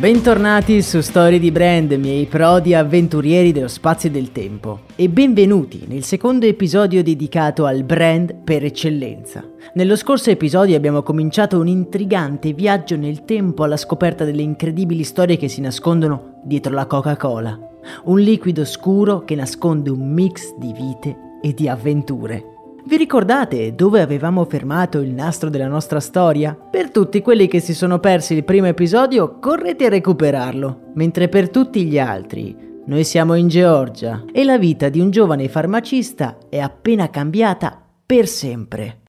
Bentornati su Storie di Brand, miei prodi avventurieri dello spazio e del tempo, e benvenuti nel secondo episodio dedicato al brand per eccellenza. Nello scorso episodio abbiamo cominciato un intrigante viaggio nel tempo alla scoperta delle incredibili storie che si nascondono dietro la Coca-Cola, un liquido scuro che nasconde un mix di vite e di avventure. Vi ricordate dove avevamo fermato il nastro della nostra storia? Per tutti quelli che si sono persi il primo episodio, correte a recuperarlo, mentre per tutti gli altri, noi siamo in Georgia e la vita di un giovane farmacista è appena cambiata per sempre.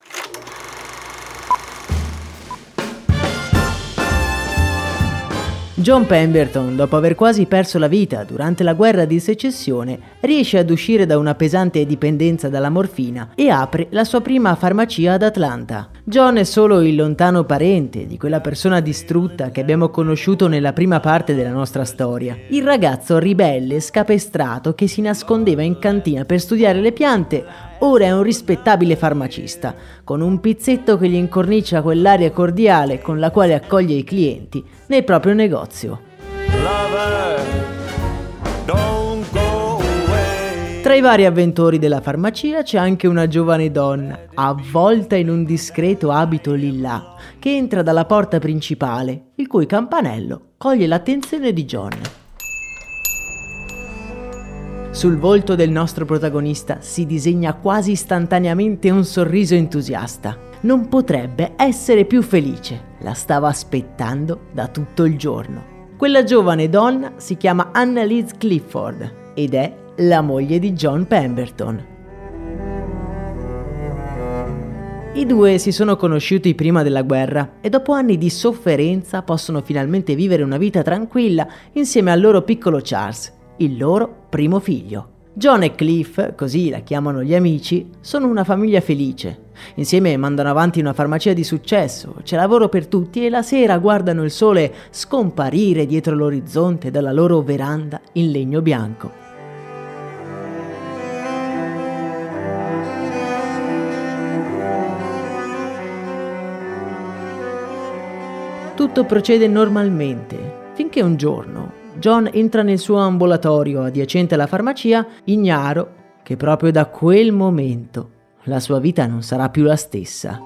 John Pemberton, dopo aver quasi perso la vita durante la guerra di secessione, riesce ad uscire da una pesante dipendenza dalla morfina e apre la sua prima farmacia ad Atlanta. John è solo il lontano parente di quella persona distrutta che abbiamo conosciuto nella prima parte della nostra storia. Il ragazzo ribelle scapestrato che si nascondeva in cantina per studiare le piante ora è un rispettabile farmacista, con un pizzetto che gli incornicia quell'aria cordiale con la quale accoglie i clienti nel proprio negozio. Tra i vari avventori della farmacia c'è anche una giovane donna, avvolta in un discreto abito lilla, che entra dalla porta principale, il cui campanello coglie l'attenzione di John. Sul volto del nostro protagonista si disegna quasi istantaneamente un sorriso entusiasta. Non potrebbe essere più felice, la stava aspettando da tutto il giorno. Quella giovane donna si chiama Annalise Clifford ed è la moglie di John Pemberton. I due si sono conosciuti prima della guerra e dopo anni di sofferenza possono finalmente vivere una vita tranquilla insieme al loro piccolo Charles, il loro primo figlio. John e Cliff, così la chiamano gli amici, sono una famiglia felice. Insieme mandano avanti una farmacia di successo, c'è lavoro per tutti e la sera guardano il sole scomparire dietro l'orizzonte dalla loro veranda in legno bianco. Tutto procede normalmente, finché un giorno John entra nel suo ambulatorio adiacente alla farmacia, ignaro che proprio da quel momento la sua vita non sarà più la stessa.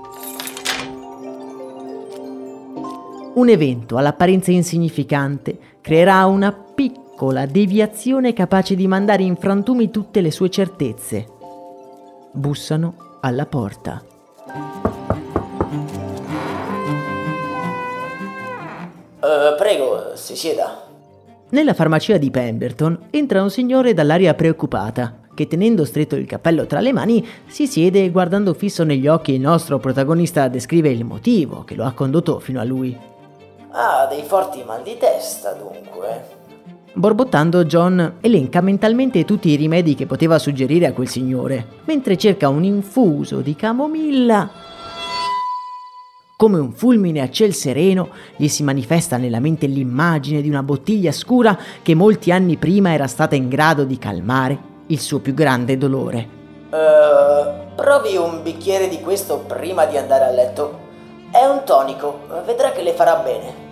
Un evento all'apparenza insignificante creerà una piccola deviazione capace di mandare in frantumi tutte le sue certezze. Bussano alla porta. Uh, prego, si sieda. Nella farmacia di Pemberton entra un signore dall'aria preoccupata. che tenendo stretto il cappello tra le mani si siede e guardando fisso negli occhi il nostro protagonista descrive il motivo che lo ha condotto fino a lui. Ah, dei forti mal di testa dunque. Borbottando, John elenca mentalmente tutti i rimedi che poteva suggerire a quel signore, mentre cerca un infuso di camomilla come un fulmine a ciel sereno, gli si manifesta nella mente l'immagine di una bottiglia scura che molti anni prima era stata in grado di calmare il suo più grande dolore. Uh, provi un bicchiere di questo prima di andare a letto. È un tonico, vedrà che le farà bene.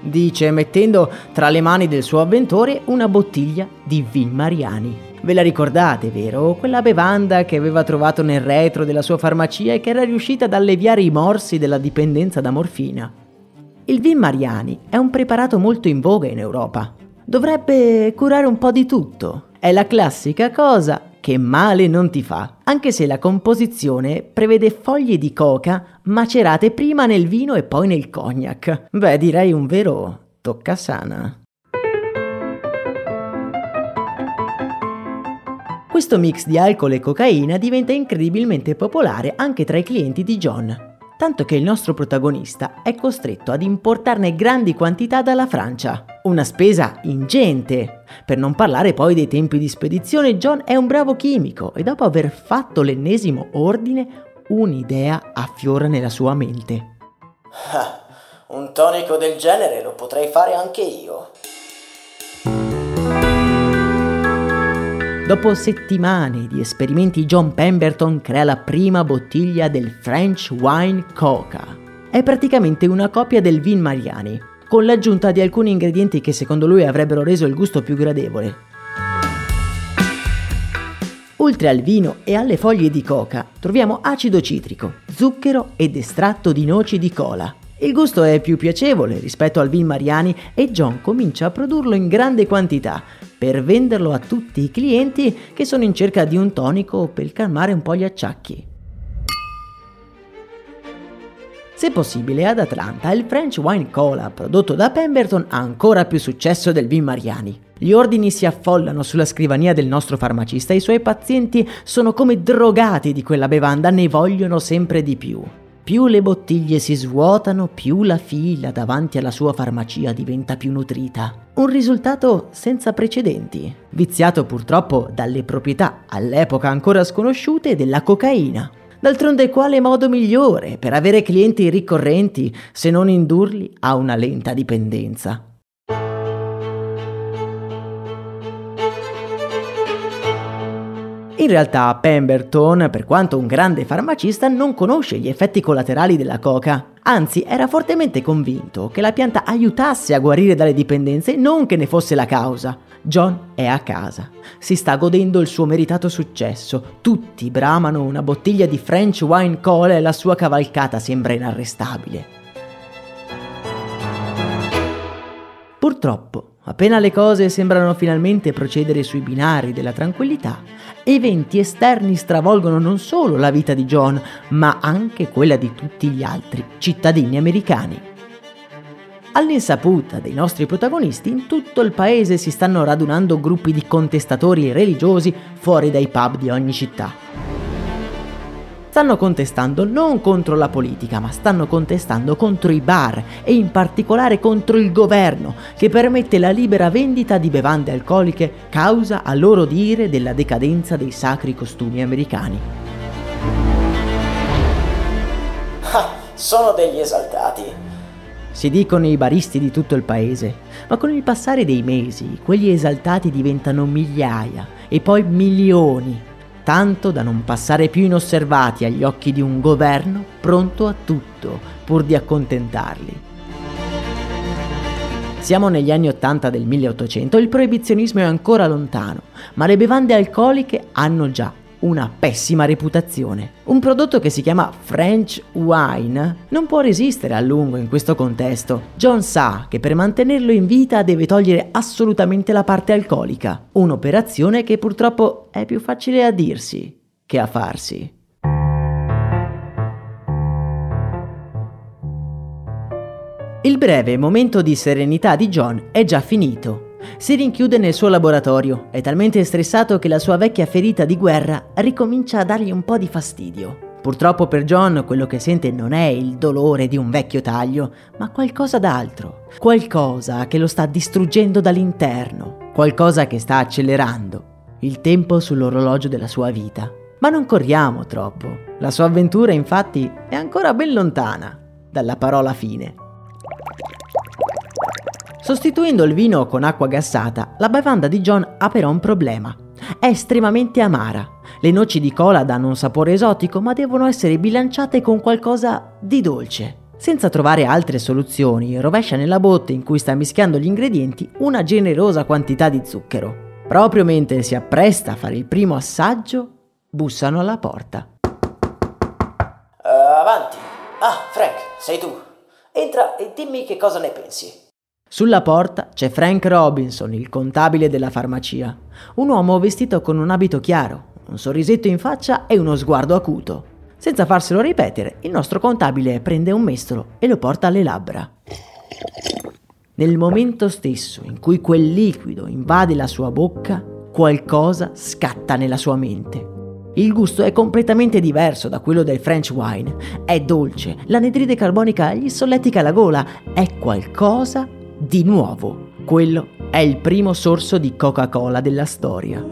Dice mettendo tra le mani del suo avventore una bottiglia di vin Mariani. Ve la ricordate, vero? Quella bevanda che aveva trovato nel retro della sua farmacia e che era riuscita ad alleviare i morsi della dipendenza da morfina. Il vin Mariani è un preparato molto in voga in Europa. Dovrebbe curare un po' di tutto. È la classica cosa che male non ti fa, anche se la composizione prevede foglie di coca macerate prima nel vino e poi nel cognac. Beh, direi un vero toccasana. Questo mix di alcol e cocaina diventa incredibilmente popolare anche tra i clienti di John, tanto che il nostro protagonista è costretto ad importarne grandi quantità dalla Francia. Una spesa ingente. Per non parlare poi dei tempi di spedizione, John è un bravo chimico e dopo aver fatto l'ennesimo ordine, un'idea affiora nella sua mente. Ah, un tonico del genere lo potrei fare anche io. Dopo settimane di esperimenti John Pemberton crea la prima bottiglia del French Wine Coca. È praticamente una copia del vin Mariani, con l'aggiunta di alcuni ingredienti che secondo lui avrebbero reso il gusto più gradevole. Oltre al vino e alle foglie di coca, troviamo acido citrico, zucchero ed estratto di noci di cola. Il gusto è più piacevole rispetto al vin Mariani e John comincia a produrlo in grande quantità per venderlo a tutti i clienti che sono in cerca di un tonico per calmare un po' gli acciacchi. Se possibile, ad Atlanta il French Wine Cola prodotto da Pemberton ha ancora più successo del vin Mariani. Gli ordini si affollano sulla scrivania del nostro farmacista e i suoi pazienti sono come drogati di quella bevanda, ne vogliono sempre di più. Più le bottiglie si svuotano, più la fila davanti alla sua farmacia diventa più nutrita. Un risultato senza precedenti, viziato purtroppo dalle proprietà all'epoca ancora sconosciute della cocaina. D'altronde quale modo migliore per avere clienti ricorrenti se non indurli a una lenta dipendenza? In realtà Pemberton, per quanto un grande farmacista, non conosce gli effetti collaterali della coca. Anzi, era fortemente convinto che la pianta aiutasse a guarire dalle dipendenze, non che ne fosse la causa. John è a casa, si sta godendo il suo meritato successo, tutti bramano una bottiglia di French wine cola e la sua cavalcata sembra inarrestabile. Purtroppo, appena le cose sembrano finalmente procedere sui binari della tranquillità, eventi esterni stravolgono non solo la vita di John, ma anche quella di tutti gli altri cittadini americani. All'insaputa dei nostri protagonisti, in tutto il paese si stanno radunando gruppi di contestatori religiosi fuori dai pub di ogni città stanno contestando non contro la politica, ma stanno contestando contro i bar e in particolare contro il governo che permette la libera vendita di bevande alcoliche causa a loro dire della decadenza dei sacri costumi americani. Ah, sono degli esaltati. Si dicono i baristi di tutto il paese, ma con il passare dei mesi quegli esaltati diventano migliaia e poi milioni tanto da non passare più inosservati agli occhi di un governo pronto a tutto pur di accontentarli. Siamo negli anni 80 del 1800, il proibizionismo è ancora lontano, ma le bevande alcoliche hanno già una pessima reputazione. Un prodotto che si chiama French Wine non può resistere a lungo in questo contesto. John sa che per mantenerlo in vita deve togliere assolutamente la parte alcolica, un'operazione che purtroppo è più facile a dirsi che a farsi. Il breve momento di serenità di John è già finito Si rinchiude nel suo laboratorio, è talmente stressato che la sua vecchia ferita di guerra ricomincia a dargli un po' di fastidio. Purtroppo per John quello che sente non è il dolore di un vecchio taglio, ma qualcosa d'altro, qualcosa che lo sta distruggendo dall'interno, qualcosa che sta accelerando il tempo sull'orologio della sua vita. Ma non corriamo troppo, la sua avventura infatti è ancora ben lontana dalla parola fine. Sostituendo il vino con acqua gassata, la bevanda di John ha però un problema. È estremamente amara le noci di cola danno un sapore esotico, ma devono essere bilanciate con qualcosa di dolce. Senza trovare altre soluzioni, rovescia nella botte in cui sta mischiando gli ingredienti una generosa quantità di zucchero. Proprio mentre si appresta a fare il primo assaggio, bussano alla porta. Uh, avanti. Ah, Frank, sei tu. Entra e dimmi che cosa ne pensi. Sulla porta c'è Frank Robinson, il contabile della farmacia, un uomo vestito con un abito chiaro, un sorrisetto in faccia e uno sguardo acuto. Senza farselo ripetere, il nostro contabile prende un mestolo e lo porta alle labbra. Nel momento stesso in cui quel liquido invade la sua bocca, qualcosa scatta nella sua mente. Il gusto è completamente diverso da quello del French wine. È dolce, l'anidride carbonica gli solletica la gola, è qualcosa di nuovo. Quello è il primo sorso di Coca-Cola della storia.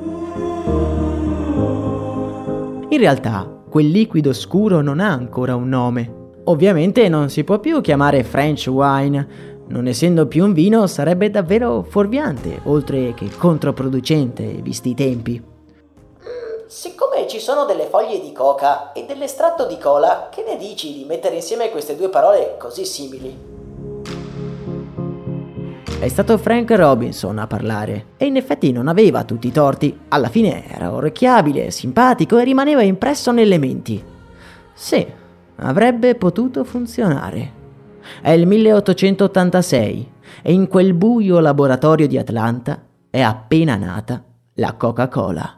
In realtà, quel liquido scuro non ha ancora un nome. Ovviamente non si può più chiamare French wine, non essendo più un vino sarebbe davvero fuorviante, oltre che controproducente, visti i tempi. Siccome ci sono delle foglie di coca e dell'estratto di cola, che ne dici di mettere insieme queste due parole così simili? È stato Frank Robinson a parlare e in effetti non aveva tutti i torti. Alla fine era orecchiabile, simpatico e rimaneva impresso nelle menti. Sì, avrebbe potuto funzionare. È il 1886 e in quel buio laboratorio di Atlanta è appena nata la Coca-Cola.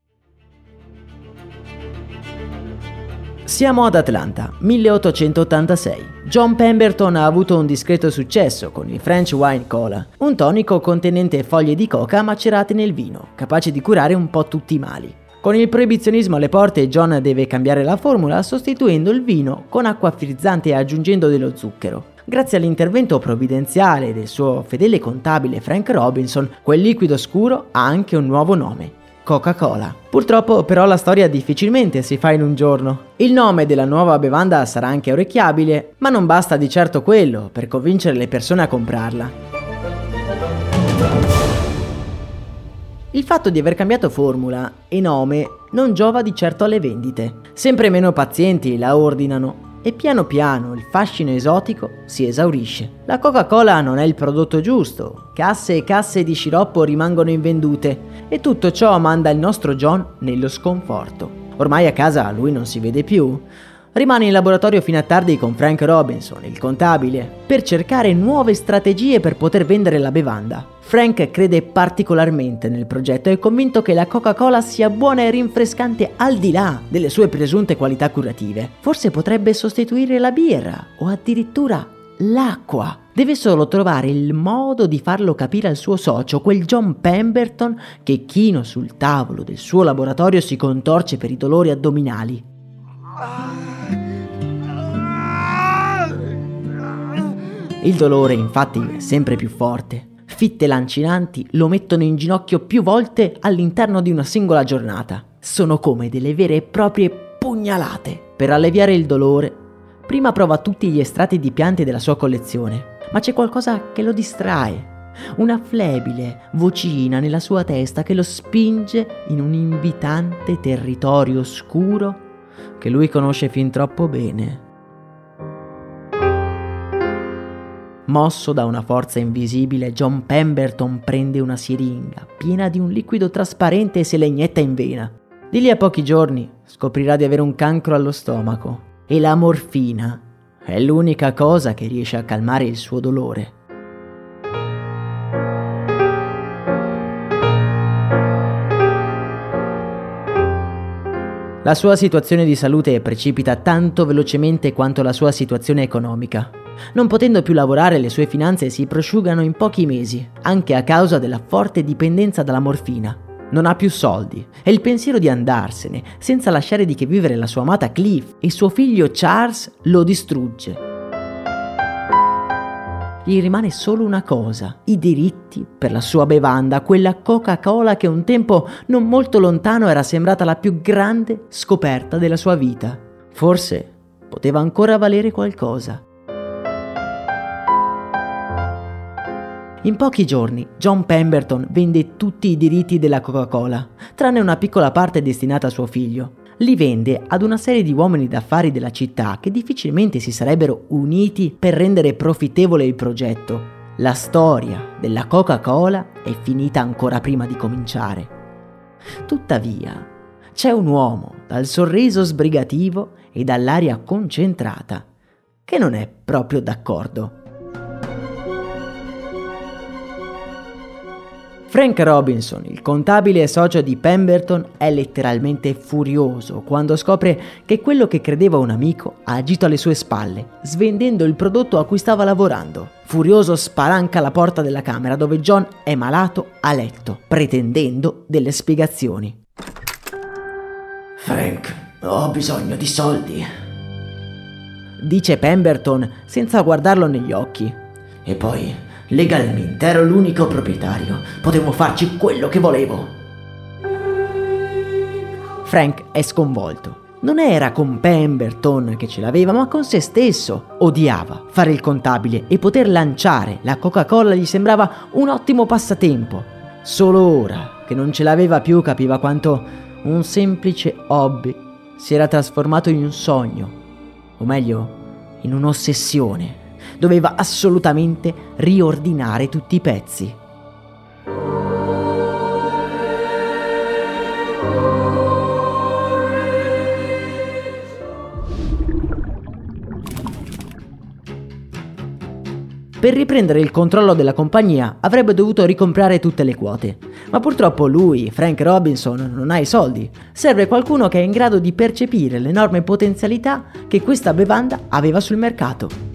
Siamo ad Atlanta, 1886. John Pemberton ha avuto un discreto successo con il French Wine Cola, un tonico contenente foglie di coca macerate nel vino, capace di curare un po' tutti i mali. Con il proibizionismo alle porte, John deve cambiare la formula sostituendo il vino con acqua frizzante e aggiungendo dello zucchero. Grazie all'intervento provvidenziale del suo fedele contabile Frank Robinson, quel liquido scuro ha anche un nuovo nome, Coca-Cola. Purtroppo però la storia difficilmente si fa in un giorno. Il nome della nuova bevanda sarà anche orecchiabile, ma non basta di certo quello per convincere le persone a comprarla. Il fatto di aver cambiato formula e nome non giova di certo alle vendite. Sempre meno pazienti la ordinano e piano piano il fascino esotico si esaurisce. La Coca-Cola non è il prodotto giusto, casse e casse di sciroppo rimangono invendute e tutto ciò manda il nostro John nello sconforto. Ormai a casa lui non si vede più. Rimane in laboratorio fino a tardi con Frank Robinson, il contabile, per cercare nuove strategie per poter vendere la bevanda. Frank crede particolarmente nel progetto e è convinto che la Coca-Cola sia buona e rinfrescante al di là delle sue presunte qualità curative. Forse potrebbe sostituire la birra o addirittura l'acqua. Deve solo trovare il modo di farlo capire al suo socio, quel John Pemberton che chino sul tavolo del suo laboratorio si contorce per i dolori addominali. Il dolore infatti è sempre più forte. Fitte lancinanti lo mettono in ginocchio più volte all'interno di una singola giornata. Sono come delle vere e proprie pugnalate. Per alleviare il dolore, prima prova tutti gli estratti di piante della sua collezione, ma c'è qualcosa che lo distrae. una flebile vocina nella sua testa che lo spinge in un invitante territorio oscuro che lui conosce fin troppo bene. Mosso da una forza invisibile, John Pemberton prende una siringa piena di un liquido trasparente e se la inietta in vena. Di lì a pochi giorni scoprirà di avere un cancro allo stomaco e la morfina è l'unica cosa che riesce a calmare il suo dolore. La sua situazione di salute precipita tanto velocemente quanto la sua situazione economica. Non potendo più lavorare, le sue finanze si prosciugano in pochi mesi, anche a causa della forte dipendenza dalla morfina. Non ha più soldi e il pensiero di andarsene, senza lasciare di che vivere la sua amata Cliff e suo figlio Charles, lo distrugge gli rimane solo una cosa, i diritti per la sua bevanda, quella Coca-Cola che un tempo non molto lontano era sembrata la più grande scoperta della sua vita. Forse poteva ancora valere qualcosa. In pochi giorni John Pemberton vende tutti i diritti della Coca-Cola, tranne una piccola parte destinata a suo figlio li vende ad una serie di uomini d'affari della città che difficilmente si sarebbero uniti per rendere profittevole il progetto. La storia della Coca-Cola è finita ancora prima di cominciare. Tuttavia, c'è un uomo dal sorriso sbrigativo e dall'aria concentrata che non è proprio d'accordo. Frank Robinson, il contabile e socio di Pemberton, è letteralmente furioso quando scopre che quello che credeva un amico ha agito alle sue spalle, svendendo il prodotto a cui stava lavorando. Furioso spalanca la porta della camera dove John è malato a letto, pretendendo delle spiegazioni. Frank, ho bisogno di soldi, dice Pemberton senza guardarlo negli occhi. E poi Legalmente ero l'unico proprietario, potevo farci quello che volevo. Frank è sconvolto. Non era con Pemberton che ce l'aveva, ma con se stesso. Odiava fare il contabile e poter lanciare la Coca-Cola gli sembrava un ottimo passatempo. Solo ora che non ce l'aveva più capiva quanto un semplice hobby si era trasformato in un sogno, o meglio, in un'ossessione doveva assolutamente riordinare tutti i pezzi. Per riprendere il controllo della compagnia avrebbe dovuto ricomprare tutte le quote. Ma purtroppo lui, Frank Robinson, non ha i soldi. Serve qualcuno che è in grado di percepire l'enorme potenzialità che questa bevanda aveva sul mercato.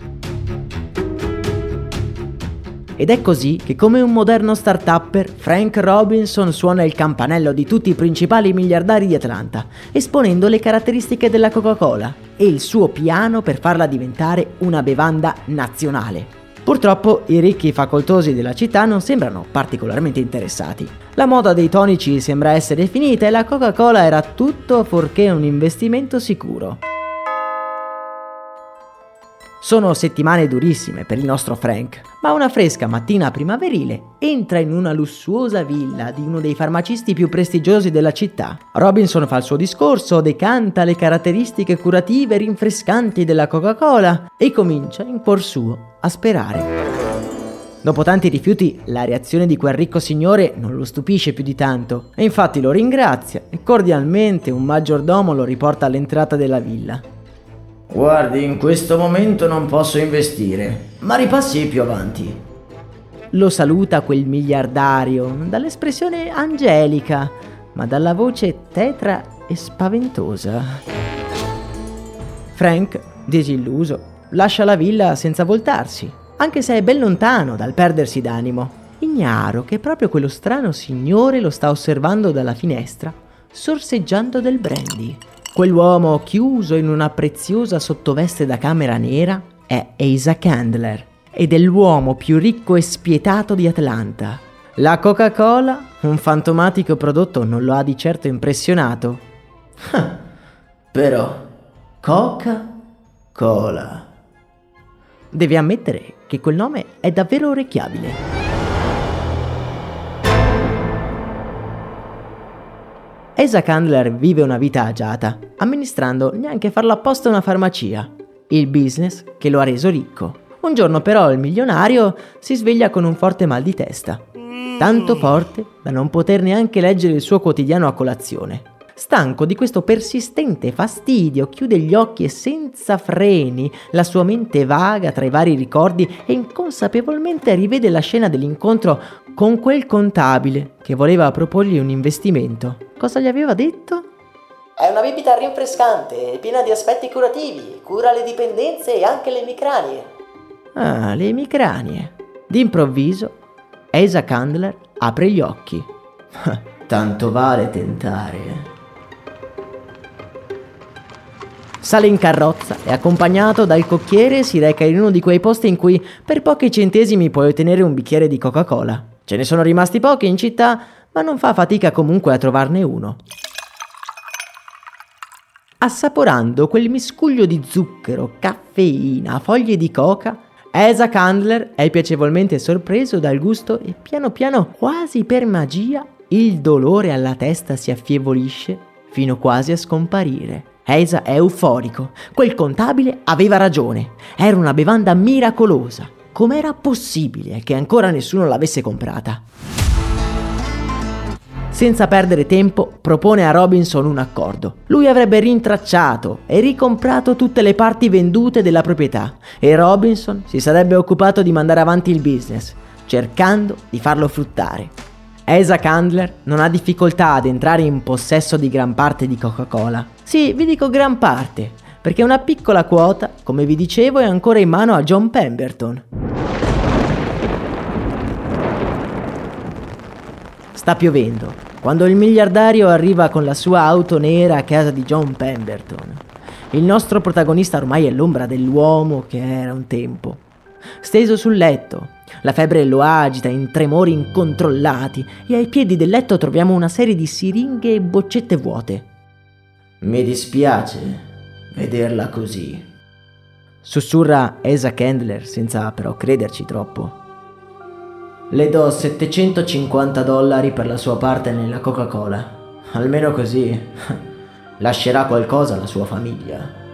Ed è così che come un moderno start-upper, Frank Robinson suona il campanello di tutti i principali miliardari di Atlanta, esponendo le caratteristiche della Coca-Cola e il suo piano per farla diventare una bevanda nazionale. Purtroppo i ricchi facoltosi della città non sembrano particolarmente interessati. La moda dei tonici sembra essere finita e la Coca-Cola era tutto fuorché un investimento sicuro. Sono settimane durissime per il nostro Frank, ma una fresca mattina primaverile entra in una lussuosa villa di uno dei farmacisti più prestigiosi della città. Robinson fa il suo discorso, decanta le caratteristiche curative rinfrescanti della Coca-Cola e comincia in cuor suo a sperare. Dopo tanti rifiuti, la reazione di quel ricco signore non lo stupisce più di tanto, e infatti lo ringrazia e cordialmente un maggiordomo lo riporta all'entrata della villa. Guardi, in questo momento non posso investire, ma ripassi più avanti. Lo saluta quel miliardario, dall'espressione angelica, ma dalla voce tetra e spaventosa. Frank, disilluso, lascia la villa senza voltarsi, anche se è ben lontano dal perdersi d'animo. Ignaro che proprio quello strano signore lo sta osservando dalla finestra, sorseggiando del brandy. Quell'uomo chiuso in una preziosa sottoveste da camera nera è Asa Candler ed è l'uomo più ricco e spietato di Atlanta. La Coca-Cola, un fantomatico prodotto, non lo ha di certo impressionato. Ah, però, Coca-Cola. Devi ammettere che quel nome è davvero orecchiabile. Asa Candler vive una vita agiata, amministrando neanche farlo apposta una farmacia, il business che lo ha reso ricco. Un giorno però il milionario si sveglia con un forte mal di testa, tanto forte da non poter neanche leggere il suo quotidiano a colazione. Stanco di questo persistente fastidio, chiude gli occhi e senza freni, la sua mente vaga tra i vari ricordi e inconsapevolmente rivede la scena dell'incontro con quel contabile che voleva proporgli un investimento. Cosa gli aveva detto? È una bibita rinfrescante, piena di aspetti curativi, cura le dipendenze e anche le emicranie. Ah, le emicranie. D'improvviso, Asa Candler apre gli occhi. Tanto vale tentare. Sale in carrozza e accompagnato dal cocchiere si reca in uno di quei posti in cui per pochi centesimi puoi ottenere un bicchiere di Coca-Cola. Ce ne sono rimasti pochi in città, ma non fa fatica comunque a trovarne uno. Assaporando quel miscuglio di zucchero, caffeina, foglie di coca, Asa Candler è piacevolmente sorpreso dal gusto e piano piano, quasi per magia, il dolore alla testa si affievolisce fino quasi a scomparire. Asa è euforico. Quel contabile aveva ragione. Era una bevanda miracolosa. Com'era possibile che ancora nessuno l'avesse comprata? Senza perdere tempo, propone a Robinson un accordo. Lui avrebbe rintracciato e ricomprato tutte le parti vendute della proprietà e Robinson si sarebbe occupato di mandare avanti il business, cercando di farlo fruttare. Asa Candler non ha difficoltà ad entrare in possesso di gran parte di Coca-Cola. Sì, vi dico gran parte, perché una piccola quota, come vi dicevo, è ancora in mano a John Pemberton. Sta piovendo, quando il miliardario arriva con la sua auto nera a casa di John Pemberton. Il nostro protagonista ormai è l'ombra dell'uomo che era un tempo. Steso sul letto, la febbre lo agita in tremori incontrollati e ai piedi del letto troviamo una serie di siringhe e boccette vuote. Mi dispiace vederla così. Sussurra Esa Candler senza però crederci troppo. Le do 750 dollari per la sua parte nella Coca-Cola. Almeno così lascerà qualcosa alla sua famiglia.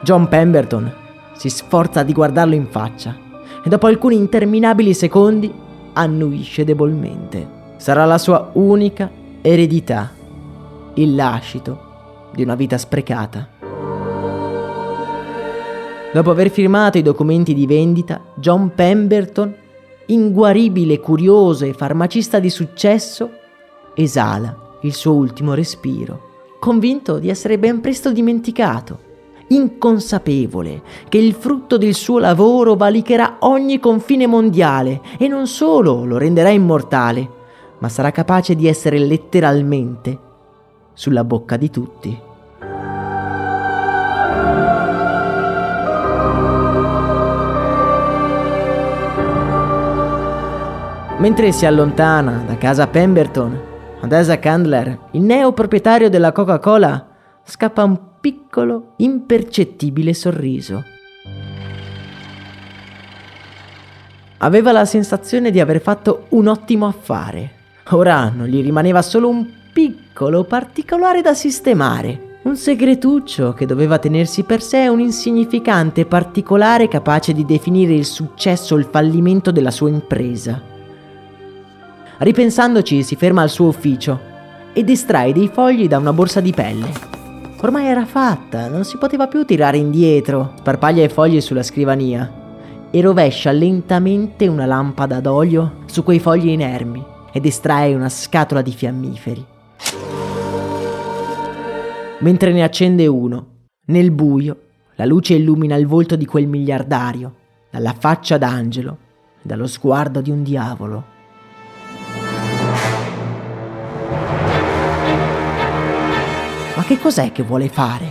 John Pemberton si sforza di guardarlo in faccia e dopo alcuni interminabili secondi annuisce debolmente. Sarà la sua unica eredità, il lascito di una vita sprecata. Dopo aver firmato i documenti di vendita, John Pemberton, inguaribile, curioso e farmacista di successo, esala il suo ultimo respiro, convinto di essere ben presto dimenticato inconsapevole che il frutto del suo lavoro valicherà ogni confine mondiale e non solo lo renderà immortale, ma sarà capace di essere letteralmente sulla bocca di tutti. Mentre si allontana da casa Pemberton, ad Asa Candler, il neo proprietario della Coca-Cola, scappa un piccolo, impercettibile sorriso. Aveva la sensazione di aver fatto un ottimo affare. Ora non gli rimaneva solo un piccolo particolare da sistemare, un segretuccio che doveva tenersi per sé un insignificante particolare capace di definire il successo o il fallimento della sua impresa. Ripensandoci si ferma al suo ufficio ed estrae dei fogli da una borsa di pelle. Ormai era fatta, non si poteva più tirare indietro. Sparpaglia i fogli sulla scrivania e rovescia lentamente una lampada d'olio su quei fogli inermi ed estrae una scatola di fiammiferi. Mentre ne accende uno, nel buio, la luce illumina il volto di quel miliardario, dalla faccia d'angelo dallo sguardo di un diavolo. Che cos'è che vuole fare?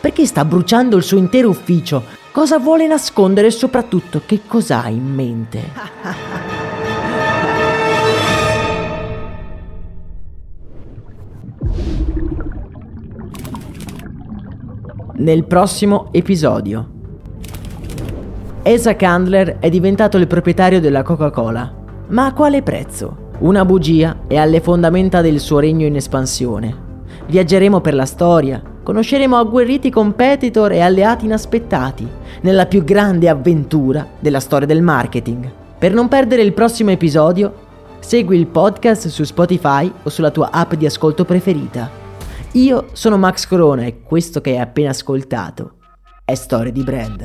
Perché sta bruciando il suo intero ufficio? Cosa vuole nascondere e soprattutto che cosa ha in mente? Nel prossimo episodio. Esa Candler è diventato il proprietario della Coca-Cola. Ma a quale prezzo? una bugia è alle fondamenta del suo regno in espansione. Viaggeremo per la storia, conosceremo agguerriti competitor e alleati inaspettati nella più grande avventura della storia del marketing. Per non perdere il prossimo episodio, segui il podcast su Spotify o sulla tua app di ascolto preferita. Io sono Max Corona e questo che hai appena ascoltato è Storie di Brand.